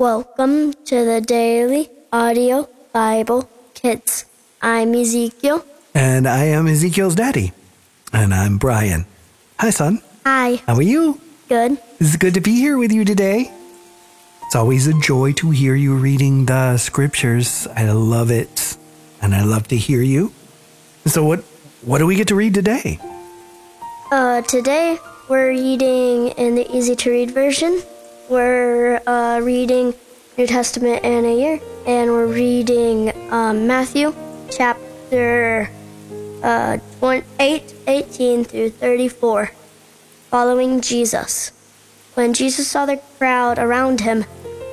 Welcome to the Daily Audio Bible Kids. I'm Ezekiel. And I am Ezekiel's daddy. And I'm Brian. Hi, son. Hi. How are you? Good. It's good to be here with you today. It's always a joy to hear you reading the scriptures. I love it. And I love to hear you. So what what do we get to read today? Uh, today we're reading in the easy to read version. We're uh, reading New Testament in a year, and we're reading um, Matthew chapter uh, 8, 18 through 34, following Jesus. When Jesus saw the crowd around him,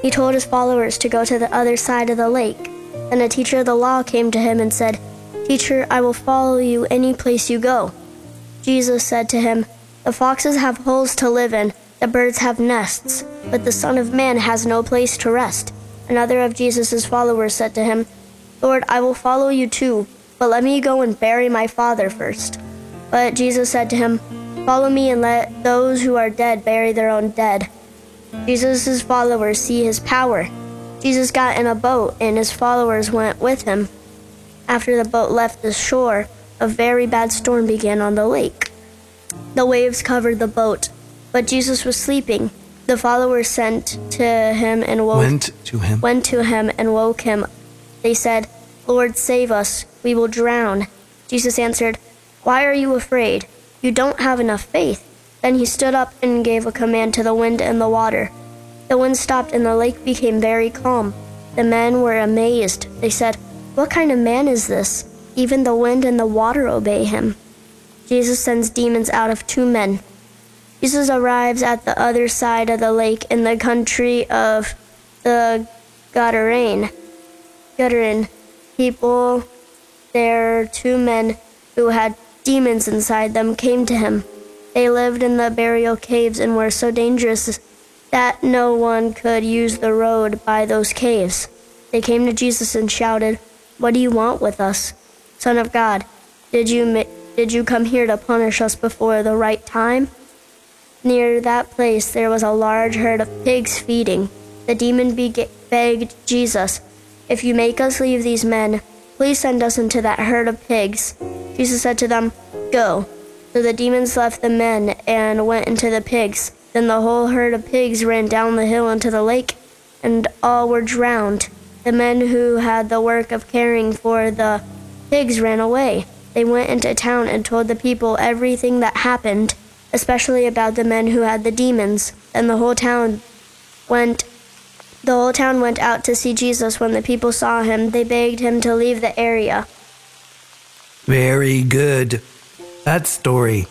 he told his followers to go to the other side of the lake. And a teacher of the law came to him and said, Teacher, I will follow you any place you go. Jesus said to him, The foxes have holes to live in, the birds have nests, but the Son of Man has no place to rest. Another of Jesus' followers said to him, Lord, I will follow you too, but let me go and bury my father first. But Jesus said to him, Follow me and let those who are dead bury their own dead. Jesus' followers see his power. Jesus got in a boat, and his followers went with him. After the boat left the shore, a very bad storm began on the lake. The waves covered the boat, but Jesus was sleeping. The followers sent to him and woke Went to him. went to him and woke him. They said, Lord, save us. We will drown. Jesus answered, Why are you afraid? You don't have enough faith. Then he stood up and gave a command to the wind and the water. The wind stopped and the lake became very calm. The men were amazed. They said, What kind of man is this? Even the wind and the water obey him. Jesus sends demons out of two men. Jesus arrives at the other side of the lake in the country of the Gadarene. Gadarene people, there two men who had demons inside them came to him. They lived in the burial caves and were so dangerous that no one could use the road by those caves. They came to Jesus and shouted, "What do you want with us, Son of God? Did you did you come here to punish us before the right time?" Near that place there was a large herd of pigs feeding. The demon beg- begged Jesus, If you make us leave these men, please send us into that herd of pigs. Jesus said to them, Go. So the demons left the men and went into the pigs. Then the whole herd of pigs ran down the hill into the lake, and all were drowned. The men who had the work of caring for the pigs ran away. They went into town and told the people everything that happened, especially about the men who had the demons. And the whole town went the whole town went out to see Jesus. When the people saw him, they begged him to leave the area. Very good. That story.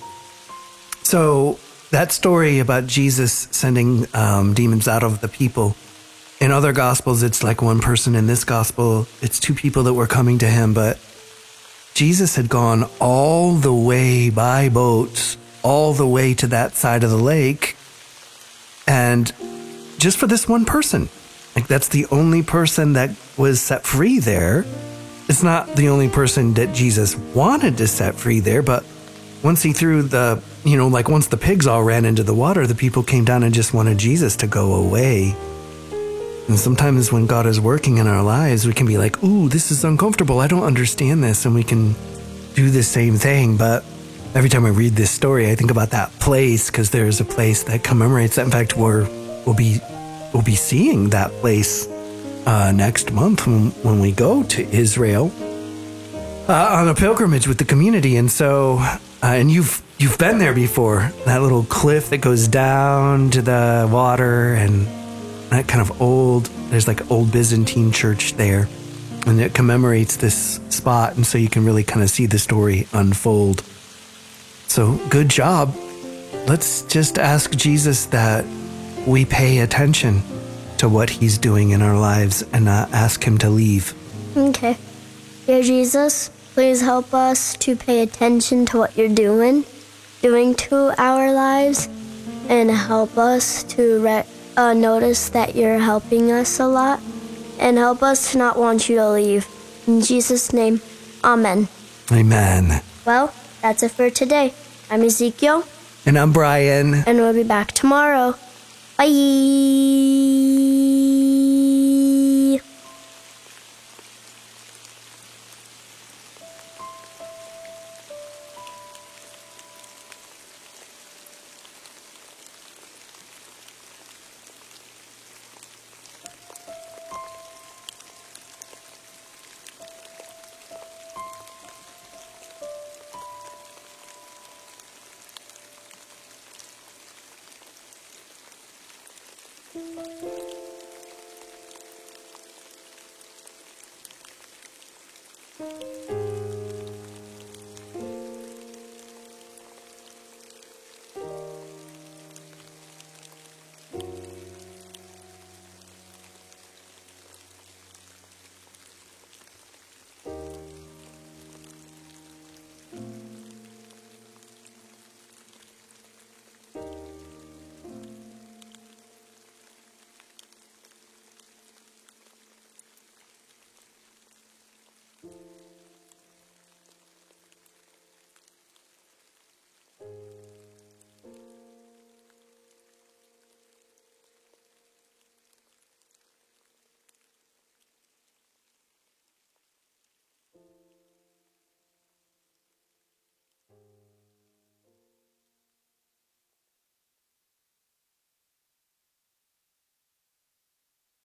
So, that story about Jesus sending um, demons out of the people. In other gospels, it's like one person. In this gospel, it's two people that were coming to him. But Jesus had gone all the way by boat, all the way to that side of the lake. And just for this one person. Like, that's the only person that was set free there. It's not the only person that Jesus wanted to set free there, but once he threw the, you know, like once the pigs all ran into the water, the people came down and just wanted Jesus to go away. And sometimes when God is working in our lives, we can be like, ooh, this is uncomfortable. I don't understand this. And we can do the same thing. But every time I read this story, I think about that place because there's a place that commemorates that. In fact, we're, we'll be we'll be seeing that place uh, next month when, when we go to Israel uh, on a pilgrimage with the community. And so, uh, and you've you've been there before. That little cliff that goes down to the water, and that kind of old. There's like old Byzantine church there, and it commemorates this spot, and so you can really kind of see the story unfold. So good job. Let's just ask Jesus that we pay attention to what he's doing in our lives and not ask him to leave. Okay. Dear Jesus, please help us to pay attention to what you're doing, doing to our lives, and help us to re- uh, notice that you're helping us a lot, and help us to not want you to leave. In Jesus' name, Amen. Amen. Well, that's it for today. I'm Ezekiel, And I'm Brian. and we'll be back tomorrow. Bye. Música